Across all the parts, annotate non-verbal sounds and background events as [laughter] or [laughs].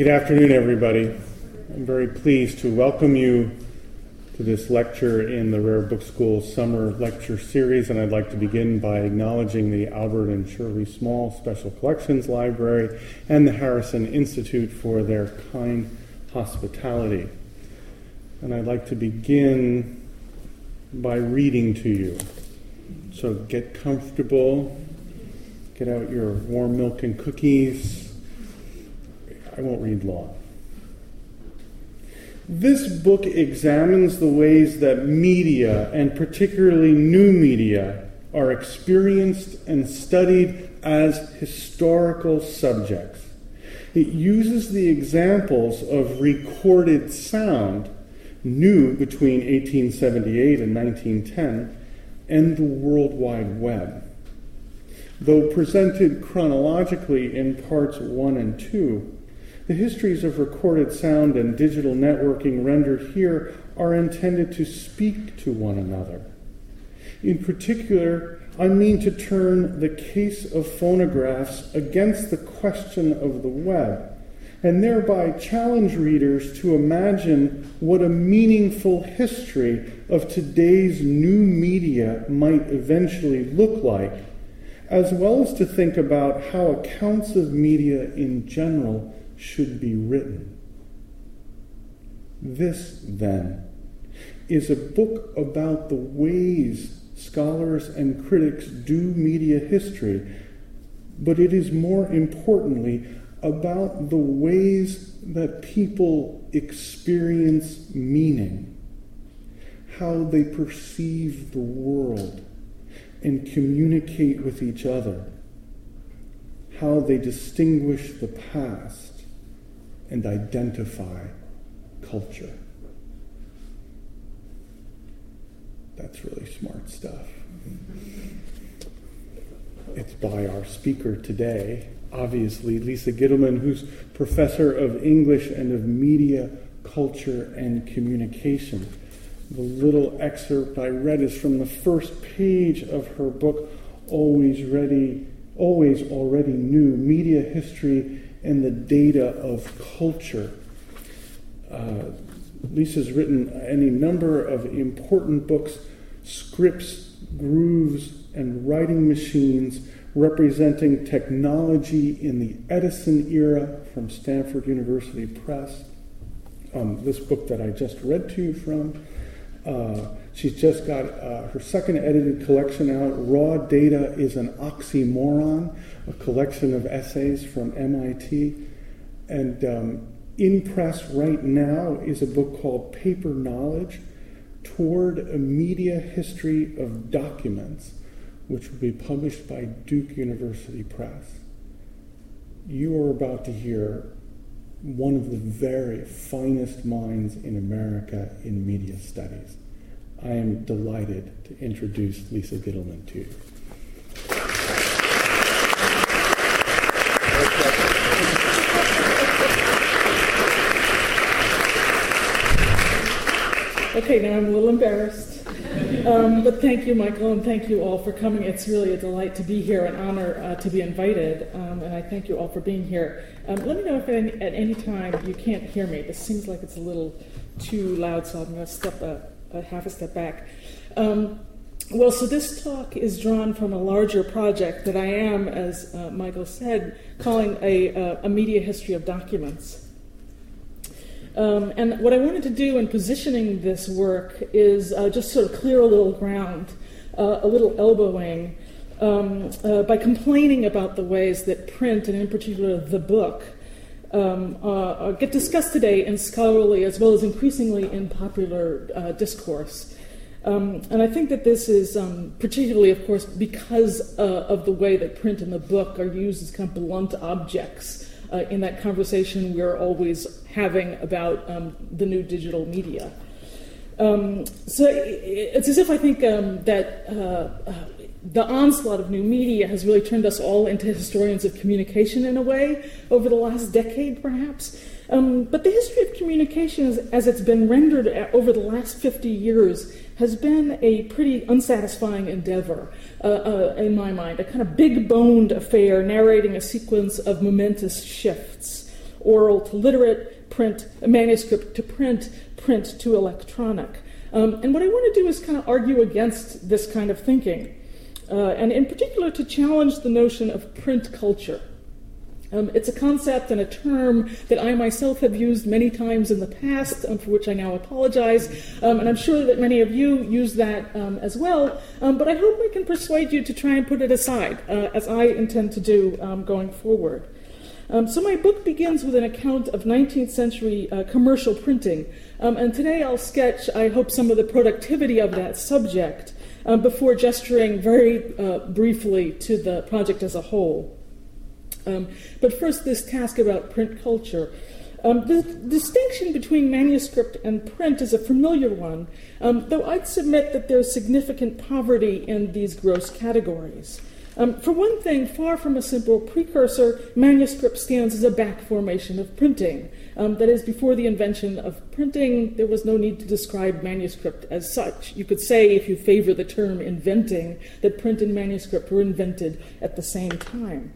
Good afternoon, everybody. I'm very pleased to welcome you to this lecture in the Rare Book School Summer Lecture Series, and I'd like to begin by acknowledging the Albert and Shirley Small Special Collections Library and the Harrison Institute for their kind hospitality. And I'd like to begin by reading to you. So get comfortable, get out your warm milk and cookies. I won't read long. This book examines the ways that media, and particularly new media, are experienced and studied as historical subjects. It uses the examples of recorded sound, new between 1878 and 1910, and the World Wide Web. Though presented chronologically in parts 1 and 2, the histories of recorded sound and digital networking rendered here are intended to speak to one another. In particular, I mean to turn the case of phonographs against the question of the web, and thereby challenge readers to imagine what a meaningful history of today's new media might eventually look like, as well as to think about how accounts of media in general should be written. This, then, is a book about the ways scholars and critics do media history, but it is more importantly about the ways that people experience meaning, how they perceive the world and communicate with each other, how they distinguish the past and identify culture. That's really smart stuff. It's by our speaker today, obviously, Lisa Gitelman, who's professor of English and of media, culture, and communication. The little excerpt I read is from the first page of her book, Always Ready, Always Already New Media History and the data of culture. Uh, Lisa's written any number of important books, scripts, grooves, and writing machines representing technology in the Edison era from Stanford University Press. Um, this book that I just read to you from. Uh, she's just got uh, her second edited collection out. Raw Data is an Oxymoron, a collection of essays from MIT. And um, in press right now is a book called Paper Knowledge Toward a Media History of Documents, which will be published by Duke University Press. You are about to hear one of the very finest minds in America in media studies. I am delighted to introduce Lisa Gitelman to you. Okay, now I'm a little embarrassed. Um, but thank you, Michael, and thank you all for coming. It's really a delight to be here, an honor uh, to be invited, um, and I thank you all for being here. Um, let me know if at any, time you can't hear me. This seems like it's a little too loud, so I'm going to step a, a, half a step back. Um, well, so this talk is drawn from a larger project that I am, as uh, Michael said, calling a, uh, a media history of documents. Um, and what I wanted to do in positioning this work is uh, just sort of clear a little ground, uh, a little elbowing, um, uh, by complaining about the ways that print, and in particular the book, um, uh, uh, get discussed today in scholarly as well as increasingly in popular uh, discourse. Um, and I think that this is um, particularly, of course, because of the way that print and the book are used as kind of blunt objects uh, in that conversation we're always having about um, the new digital media. Um, so it's as if I think um, that uh, uh, the onslaught of new media has really turned us all into historians of communication in a way over the last decade, perhaps. Um, but the history of communication, as, as, it's been rendered over the last 50 years, has been a pretty unsatisfying endeavor uh, uh, in my mind, a kind of big boned affair narrating a sequence of momentous shifts. oral to literate, print, manuscript to print, print to electronic. Um, and what I want to do is kind of argue against this kind of thinking, uh, and in particular to challenge the notion of print culture. Um, it's a concept and a term that I myself have used many times in the past, um, for which I now apologize. Um, and I'm sure that many of you use that um, as well. Um, but I hope I can persuade you to try and put it aside, uh, as I intend to do um, going forward. so my book begins with an account of 19th century uh, commercial printing. and today I'll sketch, I hope, some of the productivity of that subject before gesturing very uh, briefly to the project as a whole. Um, but first, this task about print culture. Um, the distinction between manuscript and print is a familiar one, um, though I'd submit that there's significant poverty in these gross categories. Um, for one thing, far from a simple precursor, manuscript stands as a back formation of printing. Um, that is, before the invention of printing, there was no need to describe manuscript as such. You could say, if you favor the term inventing, that print and manuscript were invented at the same time.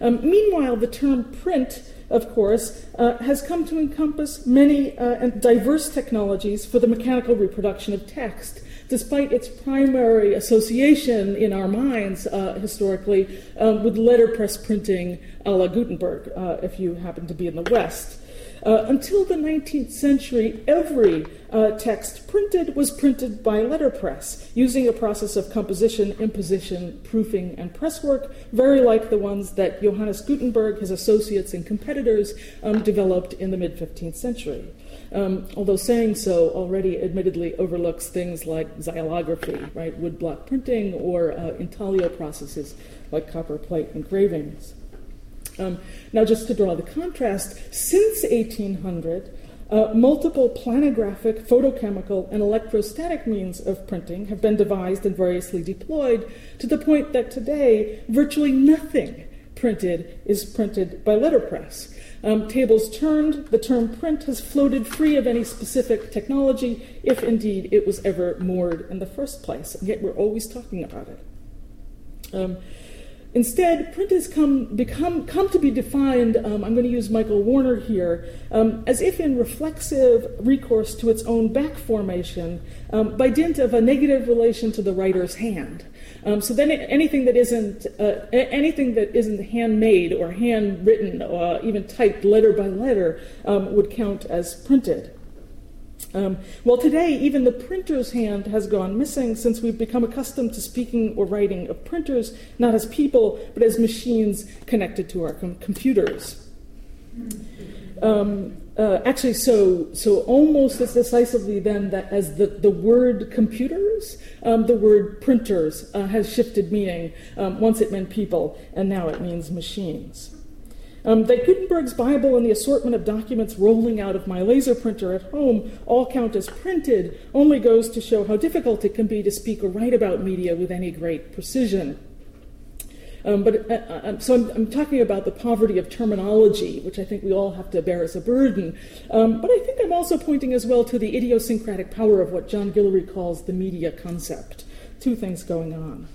Um, meanwhile, the term print, of course, uh, has come to encompass many uh, and diverse technologies for the mechanical reproduction of text, despite its primary association in our minds uh, historically um, with letterpress printing a la Gutenberg, uh, if you happen to be in the West. Uh, until the 19th century, every uh, text printed was printed by letterpress, using a process of composition, imposition, proofing, and presswork, very like the ones that Johannes Gutenberg, his associates, and competitors um, developed in the mid 15th century. Um, although saying so already admittedly overlooks things like xylography, right, woodblock printing, or uh, intaglio processes like copper plate engravings. Um, now, just to draw the contrast, since 1800, uh, multiple planographic, photochemical, and electrostatic means of printing have been devised and variously deployed to the point that today virtually nothing printed is printed by letterpress. Um, tables turned, the term print has floated free of any specific technology, if indeed it was ever moored in the first place, and yet we're always talking about it. Um, Instead, print has come, become, come to be defined, um, I'm going to use Michael Warner here, um, as if in reflexive recourse to its own back formation um, by dint of a negative relation to the writer's hand. Um, so then anything that isn't, uh, anything that isn't handmade or handwritten, or even typed letter by letter, um, would count as printed. Um, well, today, even the printer's hand has gone missing since we've become accustomed to speaking or writing of printers not as people, but as machines connected to our com- computers. Um, uh, actually, so so almost as decisively then that as the, the word computers, um, the word printers uh, has shifted meaning. Um, once it meant people, and now it means machines. Um, that Gutenberg's Bible and the assortment of documents rolling out of my laser printer at home all count as printed only goes to show how difficult it can be to speak or write about media with any great precision. Um, but uh, uh, so I'm, I'm, talking about the poverty of terminology, which I think we all have to bear as a burden. Um, but I think I'm also pointing as well to the idiosyncratic power of what John Guillory calls the media concept. Two things going on.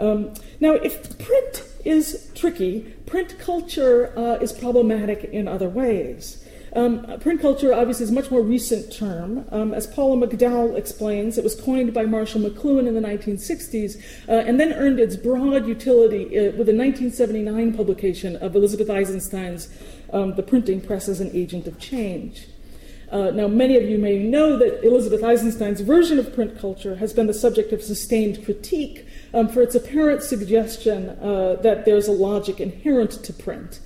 Um, now, if print is tricky, print culture uh, is problematic in other ways. Um, print culture, obviously, is a much more recent term. Um, as Paula McDowell explains, it was coined by Marshall McLuhan in the 1960s uh, and then earned its broad utility uh, with the 1979 publication of Elizabeth Eisenstein's um, The Printing Press as an Agent of Change. Uh, now, many of you may know that Elizabeth Eisenstein's version of print culture has been the subject of sustained critique um, for its apparent suggestion uh, that there's a logic inherent to print.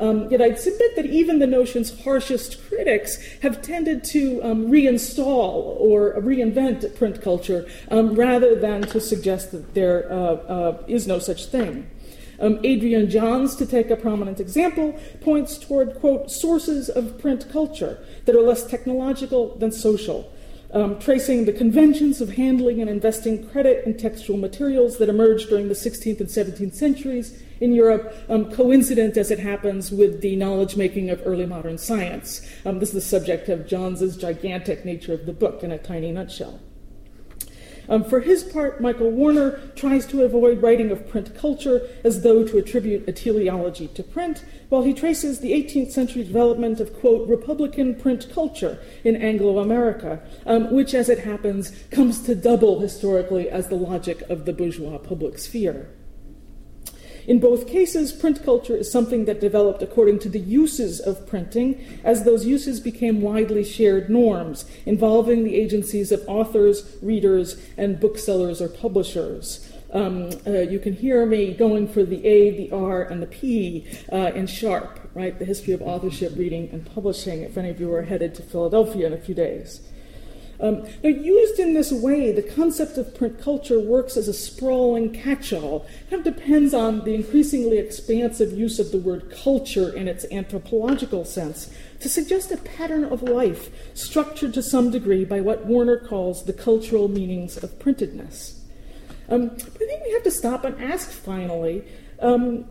Um, yet I'd submit that even the notion's harshest critics have tended to um, reinstall or reinvent print culture um, rather than to suggest that there uh, uh, is no such thing. Um, Adrian Johns, to take a prominent example, points toward, quote, sources of print culture that are less technological than social um, tracing the conventions of handling and investing credit and textual materials that emerged during the 16th and 17th centuries in Europe, um, coincident as it happens with the knowledge making of early modern science. Um, this is the subject of Johns's gigantic nature of the book in a tiny nutshell. Um, for his part, Michael Warner tries to avoid writing of print culture as though to attribute a teleology to print, while he traces the 18th century development of, quote, Republican print culture in Anglo America, um, which, as it happens, comes to double historically as the logic of the bourgeois public sphere. In both cases, print culture is something that developed according to the uses of printing, as those uses became widely shared norms, involving the agencies of authors, readers, and booksellers or publishers. Um, uh, you can hear me going for the A, the R, and the P uh, in SHARP, right? The history of authorship, reading, and publishing, if any of you are headed to Philadelphia in a few days. Um, now, used in this way, the concept of print culture works as a sprawling catch all. Kind of depends on the increasingly expansive use of the word culture in its anthropological sense to suggest a pattern of life structured to some degree by what Warner calls the cultural meanings of printedness. Um, but I think we have to stop and ask finally um,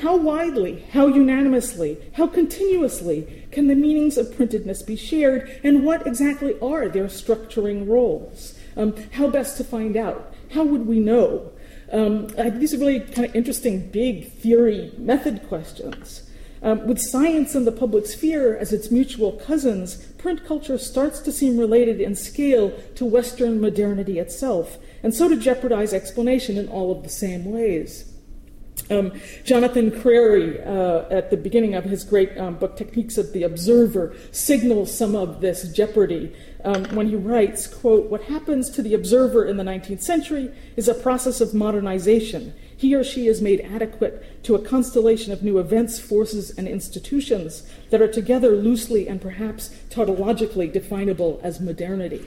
how widely, how unanimously, how continuously can the meanings of printedness be shared, and what exactly are their structuring roles? Um, how best to find out? How would we know? Um, these are really kind of interesting, big theory method questions. Um, with science and the public sphere as its mutual cousins, print culture starts to seem related in scale to Western modernity itself, and so to jeopardize explanation in all of the same ways. Um, Jonathan Crary, uh, at the beginning of his great um, book, Techniques of the Observer, signals some of this jeopardy um, when he writes, quote, What happens to the observer in the 19th century is a process of modernization. He or she is made adequate to a constellation of new events, forces, and institutions that are together loosely and perhaps tautologically definable as modernity.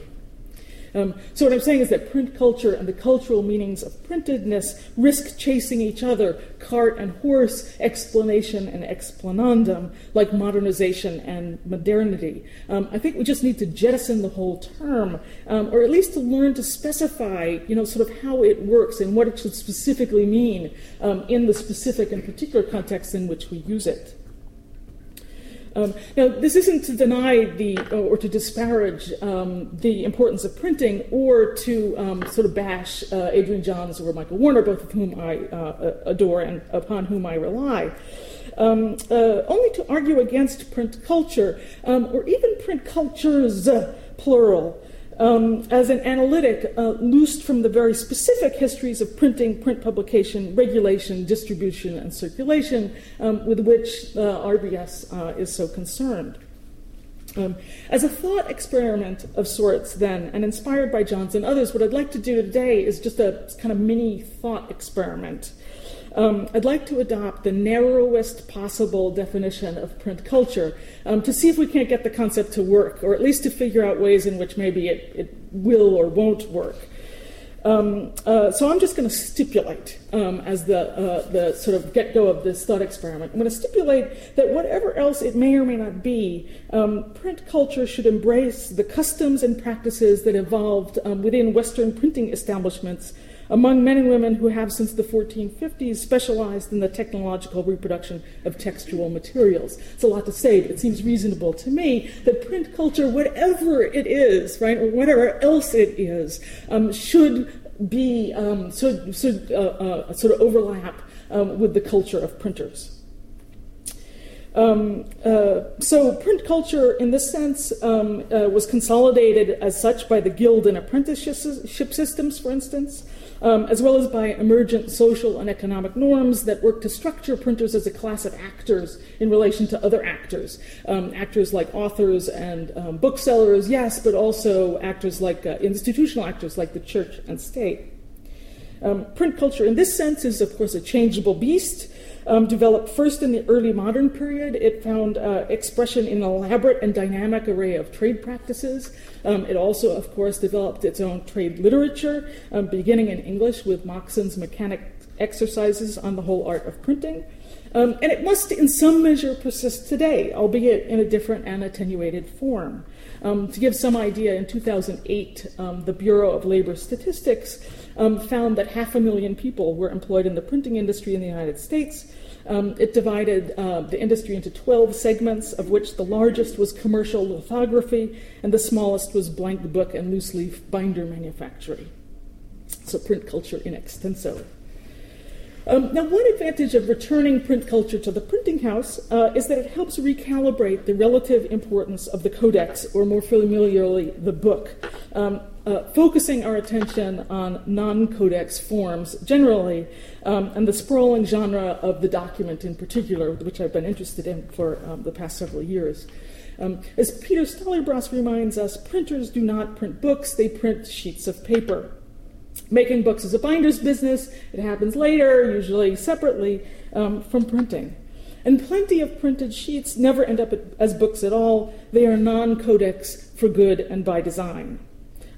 Um, so, what I'm saying is that print culture and the cultural meanings of printedness risk chasing each other, cart and horse, explanation and explanandum, like modernization and modernity. Um, I think we just need to jettison the whole term, um, or at least to learn to specify, you know, sort of how it works and what it should specifically mean um, in the specific and particular context in which we use it. Um, now, this isn't to deny the or to disparage um, the importance of printing or to um, sort of bash uh, Adrian Johns or Michael Warner, both of whom I uh, adore and upon whom I rely. Um, uh, only to argue against print culture um, or even print cultures, plural, um, as an analytic uh, loosed from the very specific histories of printing, print publication, regulation, distribution, and circulation um, with which uh, RBS uh, is so concerned. Um, as a thought experiment of sorts, then, and inspired by Johns and others, what I'd like to do today is just a kind of mini thought experiment. Um, I'd like to adopt the narrowest possible definition of print culture um, to see if we can't get the concept to work, or at least to figure out ways in which maybe it, it will or won't work. Um, uh, so I'm just going to stipulate um, as the, uh, the sort of get go of this thought experiment. I'm going to stipulate that whatever else it may or may not be, um, print culture should embrace the customs and practices that evolved um, within Western printing establishments among men and women who have since the 1450s specialized in the technological reproduction of textual materials. It's a lot to say, but it seems reasonable to me that print culture, whatever it is, right, or whatever else it is, um, should be um, should, should uh, uh, sort of overlap um, with the culture of printers. Um, uh, so, print culture, in this sense, um, uh, was consolidated as such by the guild and apprenticeship systems, for instance um, as well as by emergent social and economic norms that work to structure printers as a class of actors in relation to other actors. Um, actors like authors and um, booksellers, yes, but also actors like uh, institutional actors like the church and state. Um, print culture, in this sense, is of course a changeable beast. Um, developed first in the early modern period, it found uh, expression in an elaborate and dynamic array of trade practices. Um, it also, of course, developed its own trade literature, um, beginning in English with Moxon's mechanic exercises on the whole art of printing. Um, and it must, in some measure, persist today, albeit in a different and attenuated form. Um, to give some idea, in 2008, um, the Bureau of Labor Statistics um, found that half a million people were employed in the printing industry in the United States, Um, it divided uh, the industry into 12 segments, of which the largest was commercial lithography, and the smallest was blank book and loose leaf binder manufacturing. So, print culture in extenso. Um, now, one advantage of returning print culture to the printing house uh, is that it helps recalibrate the relative importance of the codex, or more familiarly, the book, um, uh, focusing our attention on non codex forms generally, um, and the sprawling genre of the document in particular, which I've been interested in for um, the past several years. Um, as Peter Stallybrass reminds us, printers do not print books, they print sheets of paper. Making books is a binder's business. It happens later, usually separately um, from printing. And plenty of printed sheets never end up as books at all. They are non codex for good and by design.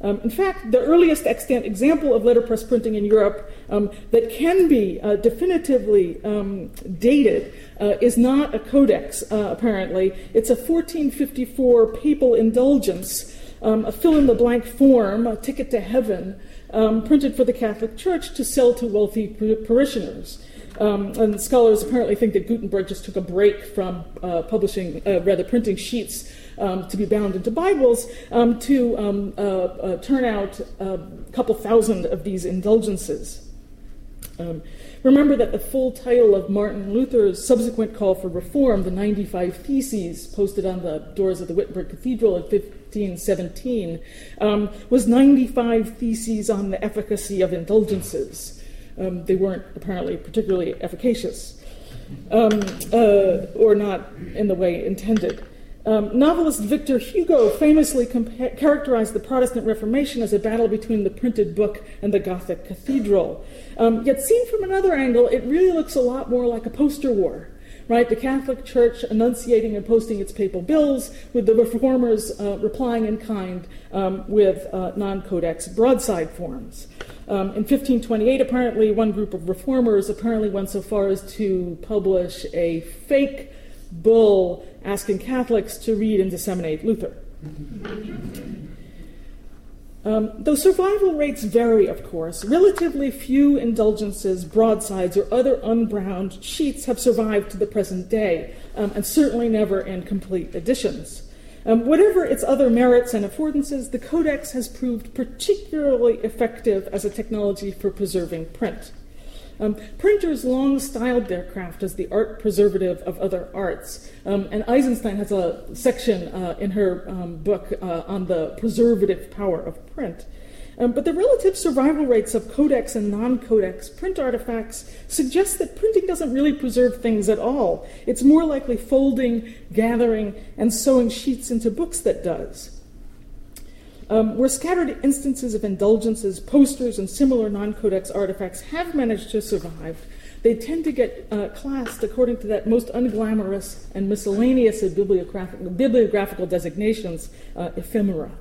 Um, in fact, the earliest extant example of letterpress printing in Europe um, that can be uh, definitively um, dated uh, is not a codex, uh, apparently. It's a 1454 papal indulgence, um, a fill in the blank form, a ticket to heaven, um, printed for the Catholic Church to sell to wealthy parishioners. Um, and scholars apparently think that Gutenberg just took a break from uh, publishing, uh, rather printing sheets um, to be bound into Bibles um, to um, uh, uh turn out a couple thousand of these indulgences. Um, remember that the full title of Martin Luther's subsequent call for reform, the 95 Theses posted on the doors of the Wittenberg Cathedral in 1517, um, was 95 Theses on the efficacy of indulgences. Um, they weren't apparently particularly efficacious, um, uh, or not in the way intended. Um, novelist Victor Hugo famously compa- characterized the Protestant Reformation as a battle between the printed book and the Gothic cathedral. Um, yet, seen from another angle, it really looks a lot more like a poster war. Right, the Catholic Church enunciating and posting its papal bills, with the reformers uh, replying in kind um, with uh, non codex broadside forms. Um, in 1528, apparently, one group of reformers apparently went so far as to publish a fake bull asking Catholics to read and disseminate Luther. Um, though survival rates vary, of course, relatively few indulgences, broadsides, or other unbound sheets have survived to the present day, um, and certainly never in complete editions. Um, whatever its other merits and affordances, the Codex has proved particularly effective as a technology for preserving print. Um, printers long styled their craft as the art preservative of other arts. Um, and Eisenstein has a section uh, in her um, book uh, on the preservative power of print. Um, but the relative survival rates of codex and non codex print artifacts suggest that printing doesn't really preserve things at all. It's more likely folding, gathering, and sewing sheets into books that does. Um, where scattered instances of indulgences, posters, and similar non codex artifacts have managed to survive, they tend to get uh, classed according to that most unglamorous and miscellaneous of bibliographical, bibliographical designations, uh, ephemera.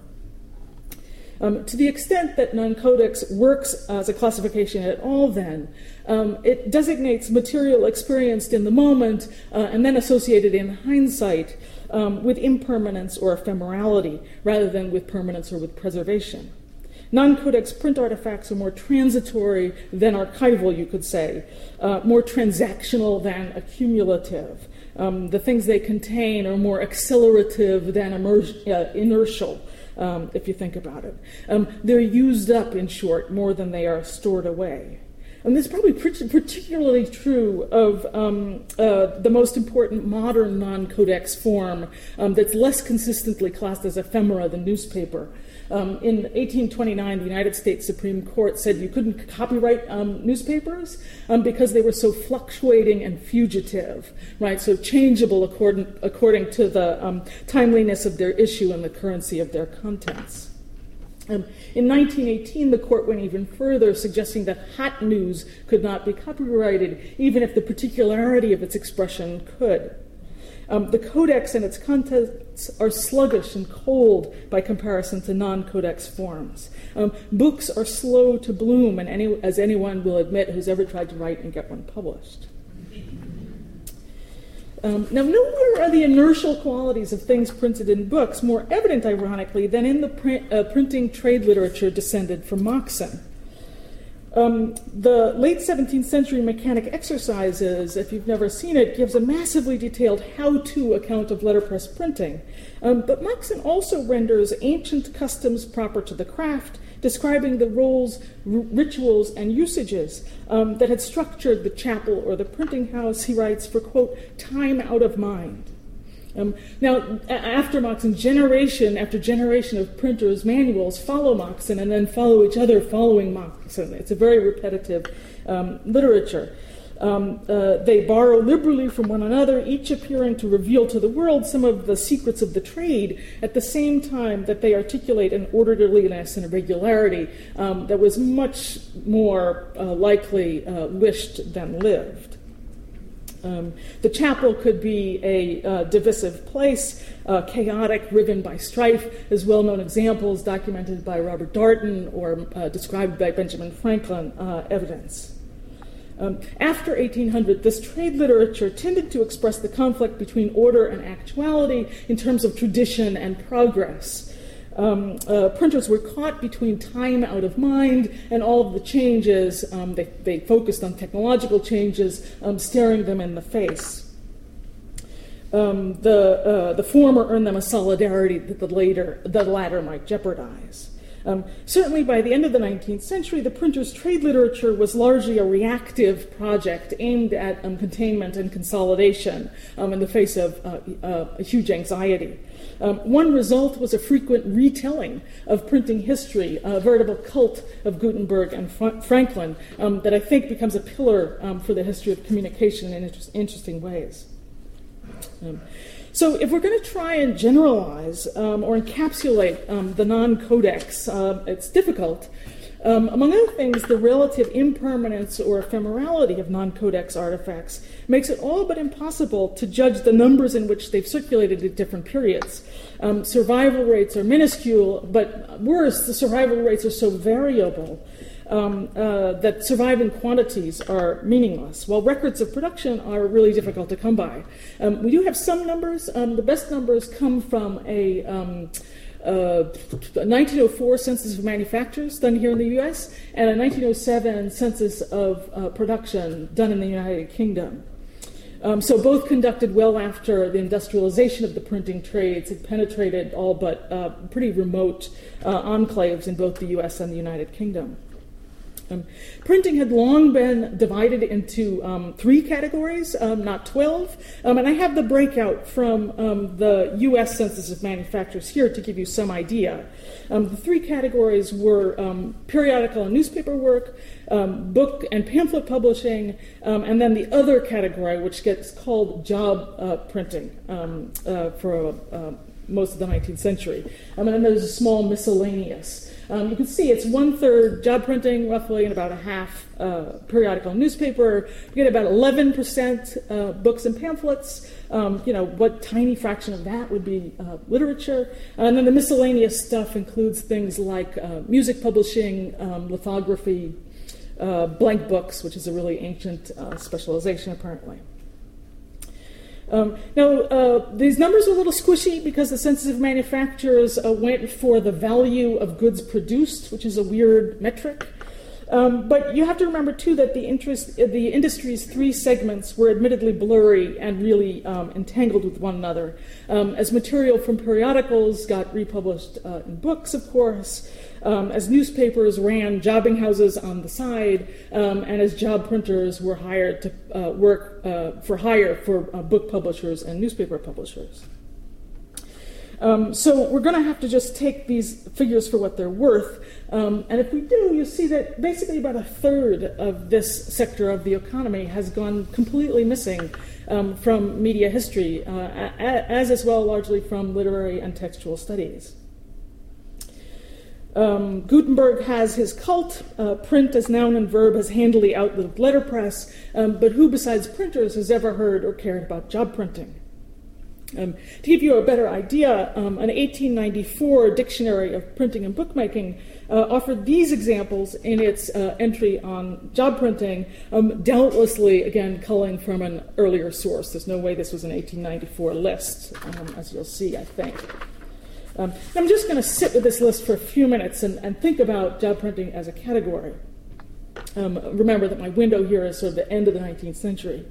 Um, to the extent that non codex works as a classification at all, then, um, it designates material experienced in the moment uh, and then associated in hindsight um, with impermanence or ephemerality rather than with permanence or with preservation. Non codex print artifacts are more transitory than archival, you could say, uh, more transactional than accumulative. Um, the things they contain are more accelerative than uh, inertial, um, if you think about it. Um, they're used up, in short, more than they are stored away. And this is probably particularly true of um, uh, the most important modern non codex form um, that's less consistently classed as ephemera than newspaper. Um, in 1829, the United States Supreme Court said you couldn't copyright um, newspapers um, because they were so fluctuating and fugitive, right? So changeable according, according to the um, timeliness of their issue and the currency of their contents. Um, in 1918, the court went even further, suggesting that hot news could not be copyrighted, even if the particularity of its expression could. Um, the codex and its contents are sluggish and cold by comparison to non codex forms. Um, books are slow to bloom, and any, as anyone will admit who's ever tried to write and get one published. Um, now, nowhere are the inertial qualities of things printed in books more evident, ironically, than in the print, uh, printing trade literature descended from Moxon. Um, the late 17th century mechanic exercises, if you've never seen it, gives a massively detailed how to account of letterpress printing. Um, but Moxon also renders ancient customs proper to the craft, describing the roles, r- rituals, and usages um, that had structured the chapel or the printing house, he writes, for, quote, time out of mind. Um, now, after Moxon, generation after generation of printers' manuals follow Moxon and then follow each other following Moxon. It's a very repetitive um, literature. Um, uh, they borrow liberally from one another, each appearing to reveal to the world some of the secrets of the trade at the same time that they articulate an orderliness and a regularity um, that was much more uh, likely uh, wished than lived. Um, the chapel could be a uh, divisive place, uh, chaotic, riven by strife, as well known examples documented by Robert Darnton or uh, described by Benjamin Franklin uh, evidence. Um, after 1800, this trade literature tended to express the conflict between order and actuality in terms of tradition and progress um, uh, printers were caught between time out of mind and all of the changes. Um, they, they, focused on technological changes, um, staring them in the face. Um, the, uh, the former earned them a solidarity that the, later, the latter might jeopardize. Um, certainly, by the end of the 19th century, the printer's trade literature was largely a reactive project aimed at um, containment and consolidation um, in the face of uh, uh, huge anxiety. Um, one result was a frequent retelling of printing history, a veritable cult of Gutenberg and Fra- Franklin um, that I think becomes a pillar um, for the history of communication in inter- interesting ways. So, if we're going to try and generalize um, or encapsulate um, the non codex, uh, it's difficult. Um, among other things, the relative impermanence or ephemerality of non codex artifacts makes it all but impossible to judge the numbers in which they've circulated at different periods. Um, survival rates are minuscule, but worse, the survival rates are so variable. Um, uh, that surviving quantities are meaningless, while records of production are really difficult to come by. Um, we do have some numbers. Um, the best numbers come from a um, uh, 1904 census of manufacturers done here in the US and a 1907 census of uh, production done in the United Kingdom. Um, so, both conducted well after the industrialization of the printing trades had penetrated all but uh, pretty remote uh, enclaves in both the US and the United Kingdom. Um, printing had long been divided into um, three categories, um, not 12. Um, and I have the breakout from um, the US Census of Manufacturers here to give you some idea. Um, the three categories were periodical and newspaper work, book and pamphlet publishing, and then the other category, which gets called job uh, printing uh, for uh, most of the 19th century. and then there's a small miscellaneous. Um, you can see it's one third job printing, roughly, and about a half uh, periodical newspaper. You get about 11% uh, books and pamphlets. Um, you know, what tiny fraction of that would be uh, literature? And then the miscellaneous stuff includes things like uh, music publishing, um, lithography, uh, blank books, which is a really ancient uh, specialization, apparently. Um, now, uh, these numbers are a little squishy because the census of manufacturers uh, went for the value of goods produced, which is a weird metric. Um, but you have to remember too that the interest, the industry's three segments were admittedly blurry and really um, entangled with one another. Um, as material from periodicals got republished uh, in books, of course, um, as newspapers ran jobbing houses on the side, um, and as job printers were hired to uh, work uh, for hire for uh, book publishers and newspaper publishers. Um, so we're going to have to just take these figures for what they're worth. Um, and if we do, you see that basically about a third of this sector of the economy has gone completely missing um, from media history, uh, as as well largely from literary and textual studies. Um, Gutenberg has his cult. Uh, print as noun and verb has handily outlived letterpress, um, but who besides printers has ever heard or cared about job printing? Um, to give you a better idea, um, an 1894 dictionary of printing and bookmaking uh, offered these examples in its uh, entry on job printing, um, doubtlessly, again, culling from an earlier source. There's no way this was an 1894 list, um, as you'll see, I think. Um, I'm just going to sit with this list for a few minutes and, and think about job printing as a category. Um, remember that my window here is sort of the end of the 19th century.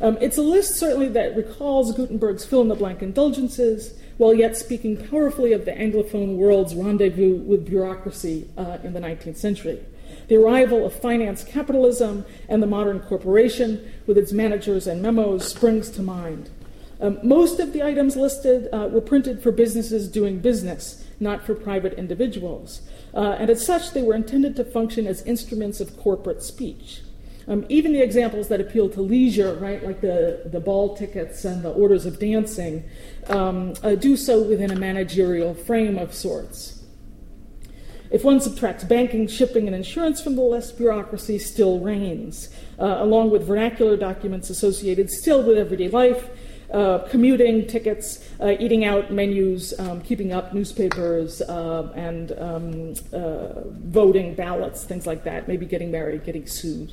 Um, it's a list certainly that recalls Gutenberg's fill in the blank indulgences, while yet speaking powerfully of the Anglophone world's rendezvous with bureaucracy uh, in the 19th century. The arrival of finance capitalism and the modern corporation, with its managers and memos, springs to mind. Um, most of the items listed uh, were printed for businesses doing business, not for private individuals. Uh, and as such, they were intended to function as instruments of corporate speech. Um, even the examples that appeal to leisure, right, like the, the ball tickets and the orders of dancing, um, uh, do so within a managerial frame of sorts. If one subtracts banking, shipping, and insurance from the list, bureaucracy still reigns, uh, along with vernacular documents associated still with everyday life, uh, commuting, tickets, uh, eating out menus, um, keeping up newspapers, uh, and um, uh, voting ballots, things like that, maybe getting married, getting sued.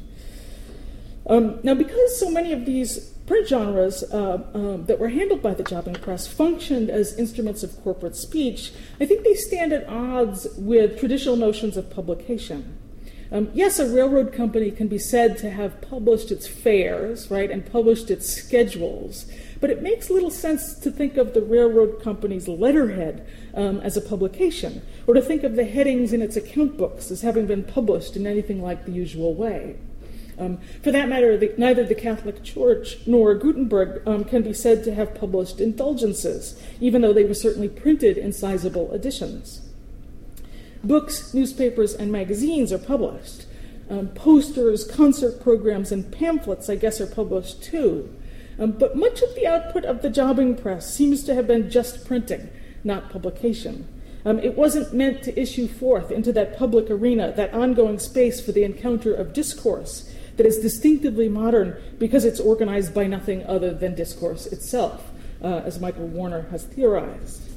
Um, now, because so many of these print genres uh, um, that were handled by the jobbing press functioned as instruments of corporate speech, I think they stand at odds with traditional notions of publication. Um, yes, a railroad company can be said to have published its fares, right, and published its schedules, but it makes little sense to think of the railroad company's letterhead um, as a publication, or to think of the headings in its account books as having been published in anything like the usual way. Um, for that matter, the, neither the Catholic Church nor Gutenberg um, can be said to have published indulgences, even though they were certainly printed in sizable editions. Books, newspapers, and magazines are published. Um, posters, concert programs, and pamphlets, I guess, are published too. Um, but much of the output of the jobbing press seems to have been just printing, not publication. Um, it wasn't meant to issue forth into that public arena, that ongoing space for the encounter of discourse that is distinctively modern because it's organized by nothing other than discourse itself, uh, as Michael Warner has theorized.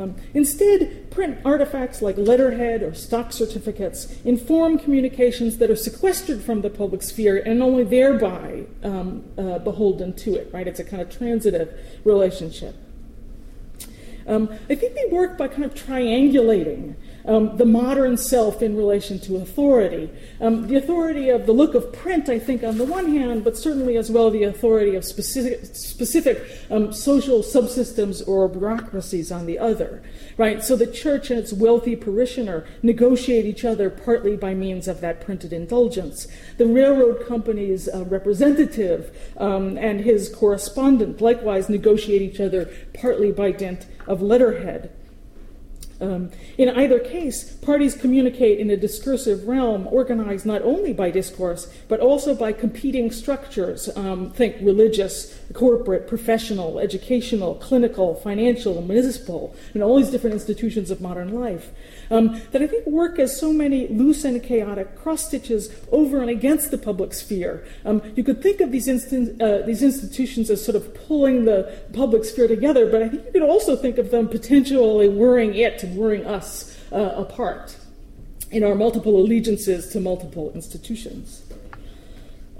Um, instead, print artifacts like letterhead or stock certificates inform communications that are sequestered from the public sphere and only thereby um, uh, beholden to it, right? It's a kind of transitive relationship. Um, I think they work by kind of triangulating um, the modern self in relation to authority. Um, the authority of the look of print, I think, on the one hand, but certainly as well the authority of specific, specific um, social subsystems or bureaucracies on the other. Right? So the church and its wealthy parishioner negotiate each other partly by means of that printed indulgence. The railroad company's uh, representative um, and his correspondent likewise negotiate each other partly by dint of letterhead. Um, in either case, parties communicate in a discursive realm organized not only by discourse, but also by competing structures. Um, think religious, corporate, professional, educational, clinical, financial, municipal, and all these different institutions of modern life. Um, that I think work as so many loose and chaotic cross stitches over and against the public sphere. Um, you could think of these, instin- uh, these institutions as sort of pulling the public sphere together, but I think you could also think of them potentially worrying it and worrying us uh, apart in our multiple allegiances to multiple institutions.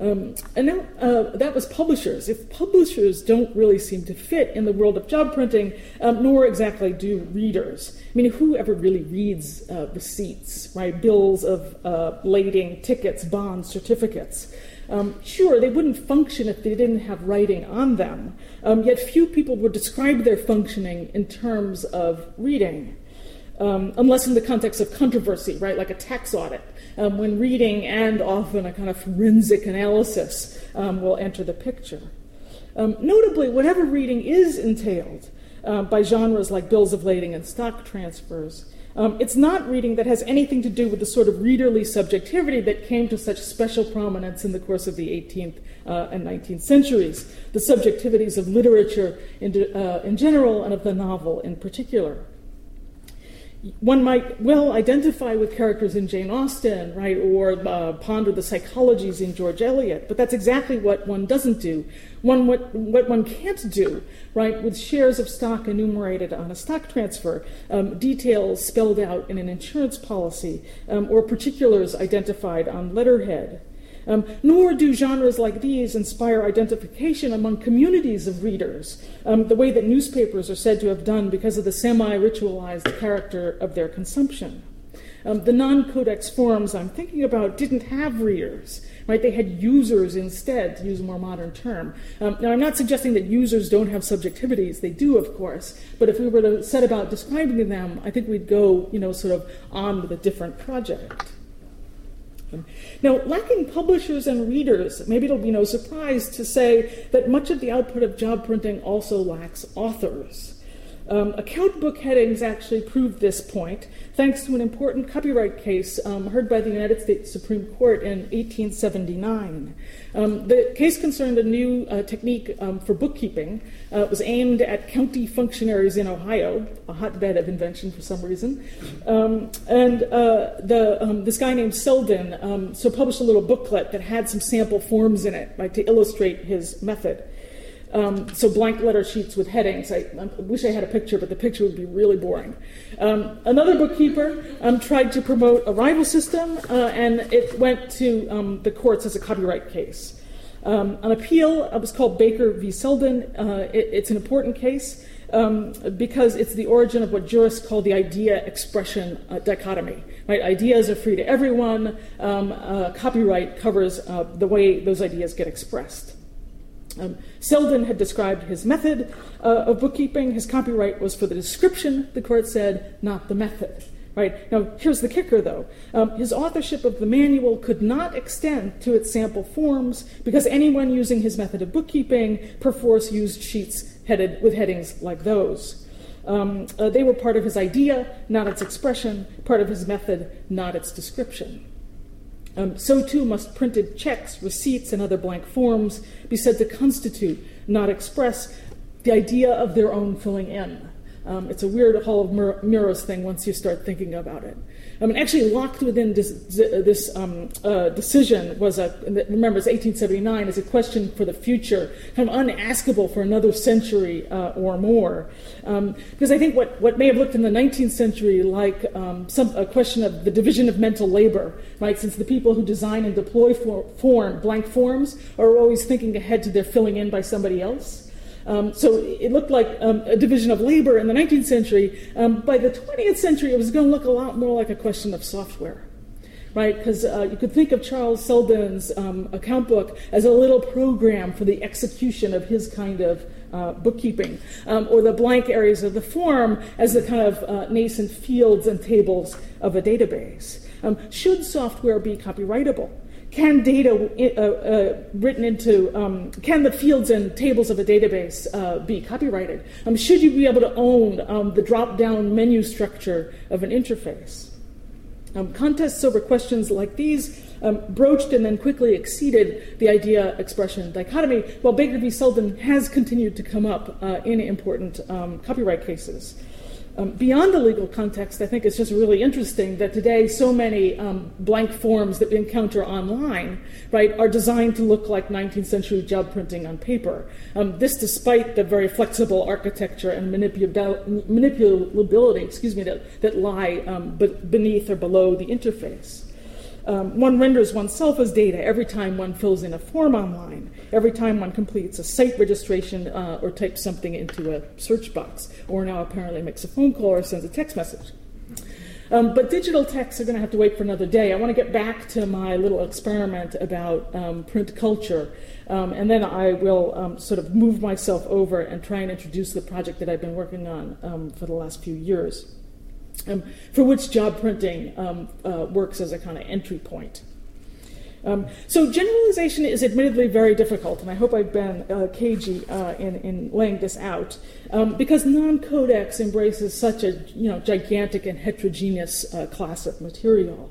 Um, and now uh, that was publishers. If publishers don't really seem to fit in the world of job printing, um, nor exactly do readers. I mean, who ever really reads uh, receipts, right? Bills of uh, lading, tickets, bonds, certificates. Um, sure, they wouldn't function if they didn't have writing on them. Um, yet few people would describe their functioning in terms of reading. Um, unless in the context of controversy, right, like a tax audit um, when reading and often a kind of forensic analysis um, will enter the picture. Um, notably, whatever reading is entailed uh, by genres like bills of lading and stock transfers, um, it's not reading that has anything to do with the sort of readerly subjectivity that came to such special prominence in the course of the 18th uh, and 19th centuries, the subjectivities of literature in, uh, in general and of the novel in particular one might well identify with characters in Jane Austen, right, or uh, ponder the psychologies in George Eliot, but that's exactly what one doesn't do. One what, what one can't do, right, with shares of stock enumerated on a stock transfer, um, details spelled out in an insurance policy, um, or particulars identified on letterhead. Um, nor do genres like these inspire identification among communities of readers, um, the way that newspapers are said to have done because of the semi ritualized character of their consumption. Um, the non codex forms I'm thinking about didn't have readers. Right? They had users instead, to use a more modern term. Um, now, I'm not suggesting that users don't have subjectivities. They do, of course. But if we were to set about describing them, I think we'd go, you know, sort of on with a different project. Um, now, lacking publishers and readers, maybe it'll be no surprise to say that much of the output of job printing also lacks authors. Um, account book headings actually prove this point, thanks to an important copyright case um, heard by the United States Supreme Court in 1879. Um, the case concerned a new uh, technique um, for bookkeeping. Uh, it was aimed at county functionaries in Ohio, a hotbed of invention for some reason. Um, and uh, the, um, this guy named Selden so published a little booklet that had some sample forms in it, like to illustrate his method. Um, so blank letter sheets with headings. I, I, wish I had a picture, but the picture would be really boring. Um, another bookkeeper um, tried to promote a rival system, uh, and it went to um, the courts as a copyright case. Um, an appeal it was called Baker v. Selden. Uh, it, it's an important case um, because it's the origin of what jurists call the idea expression uh, dichotomy. Right? Ideas are free to everyone. Uh, copyright covers uh, the way those ideas get expressed. Um, Selden had described his method uh, of bookkeeping. His copyright was for the description, the court said, not the method. Right? Now, here's the kicker, though. Um, his authorship of the manual could not extend to its sample forms because anyone using his method of bookkeeping perforce used sheets headed with headings like those. Um, uh, they were part of his idea, not its expression, part of his method, not its description. Um, so too must printed checks, receipts, and other blank forms be said to constitute, not express, the idea of their own filling in. Um, it's a weird Hall of Mirrors thing once you start thinking about it. I mean, actually, locked within this, this um, uh, decision was a, remember, it's 1879, is a question for the future, kind of unaskable for another century uh, or more. Um, because I think what, what may have looked in the 19th century like um, some, a question of the division of mental labor, right? Since the people who design and deploy for, form, blank forms, are always thinking ahead to their filling in by somebody else. Um, so it looked like um, a division of labor in the 19th century. Um, by the 20th century, it was going to look a lot more like a question of software. Right, because uh, you could think of Charles Selden's um, account book as a little program for the execution of his kind of uh, bookkeeping, um, or the blank areas of the form as the kind of uh, nascent fields and tables of a database. Um, should software be copyrightable? Can data uh, uh, written into, um, can the fields and tables of a database uh, be copyrighted? Um, should you be able to own um, the drop down menu structure of an interface? Um, contests over questions like these um, broached and then quickly exceeded the idea expression dichotomy, while Baker v. Selden has continued to come up uh, in important um, copyright cases. Um, beyond the legal context, I think it's just really interesting that today so many um, blank forms that we encounter online, right, are designed to look like 19th century job printing on paper. Um, this, despite the very flexible architecture and manipulability, excuse me, that, that lie um, beneath or below the interface. Um, one renders oneself as data every time one fills in a form online, every time one completes a site registration uh, or types something into a search box, or now apparently makes a phone call or sends a text message. Um, but digital texts are going to have to wait for another day. I want to get back to my little experiment about um, print culture, um, and then I will um, sort of move myself over and try and introduce the project that I've been working on um, for the last few years um, for which job printing um, uh, works as a kind of entry point. Um, so generalization is admittedly very difficult, and I hope I've been uh, cagey uh, in, in laying this out, um, because non-codex embraces such a you know gigantic and heterogeneous uh, class of material,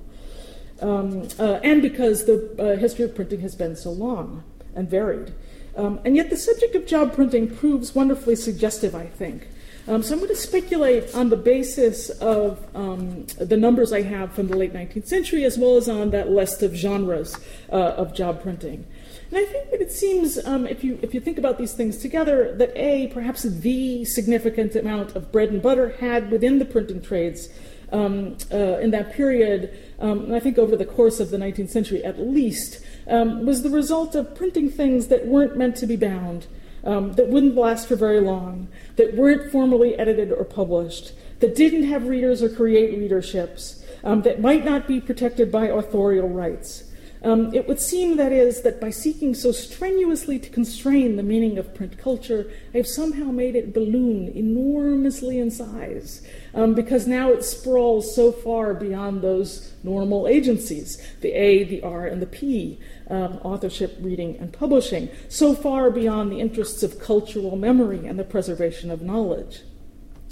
um, uh, and because the uh, history of printing has been so long and varied. Um, and yet the subject of job printing proves wonderfully suggestive, I think. Um, so I'm going to speculate on the basis of um, the numbers I have from the late 19th century, as well as on that list of genres uh, of job printing. And I think that it seems, um, if you if you think about these things together, that a perhaps the significant amount of bread and butter had within the printing trades um, uh, in that period, um, and I think over the course of the 19th century at least, um, was the result of printing things that weren't meant to be bound um, that wouldn't last for very long, that weren't formally edited or published, that didn't have readers or create readerships, um, that might not be protected by authorial rights. Um, it would seem, that is, that by seeking so strenuously to constrain the meaning of print culture, I have somehow made it balloon enormously in size, um, because now it sprawls so far beyond those normal agencies the A, the R, and the P um, authorship, reading, and publishing, so far beyond the interests of cultural memory and the preservation of knowledge.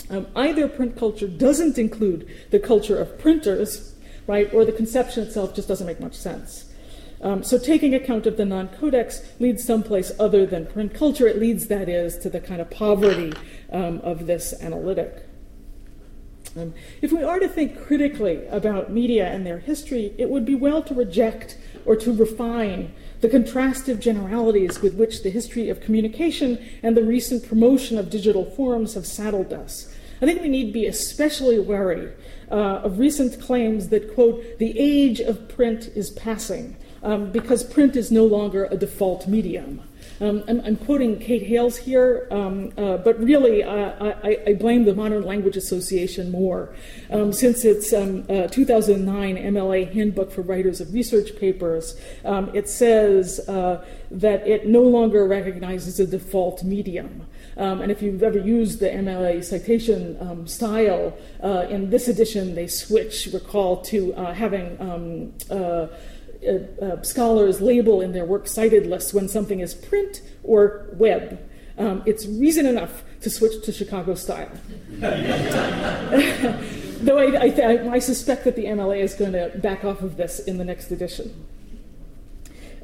Um, either print culture doesn't include the culture of printers, right, or the conception itself just doesn't make much sense. Um, so taking account of the non-codex leads someplace other than print culture. It leads, that is, to the kind of poverty um, of this analytic. Um, if we are to think critically about media and their history, it would be well to reject or to refine the contrastive generalities with which the history of communication and the recent promotion of digital forms have saddled us. I think we need to be especially wary uh, of recent claims that, quote, the age of print is passing, um, because print is no longer a default medium. Um, I'm, I'm, quoting Kate Hayles here, um, uh, but really uh, I, I, blame the Modern Language Association more. Um, since its um, uh, 2009 MLA Handbook for Writers of Research Papers, um, it says uh, that it no longer recognizes a default medium. Um, and if you've ever used the MLA citation style, uh, in this edition they switch, recall, to uh, having uh, scholars label in their works cited lists when something is print or web. Um, it's reason enough to switch to Chicago style. [laughs] Though I, I, I, suspect that the MLA is going to back off of this in the next edition.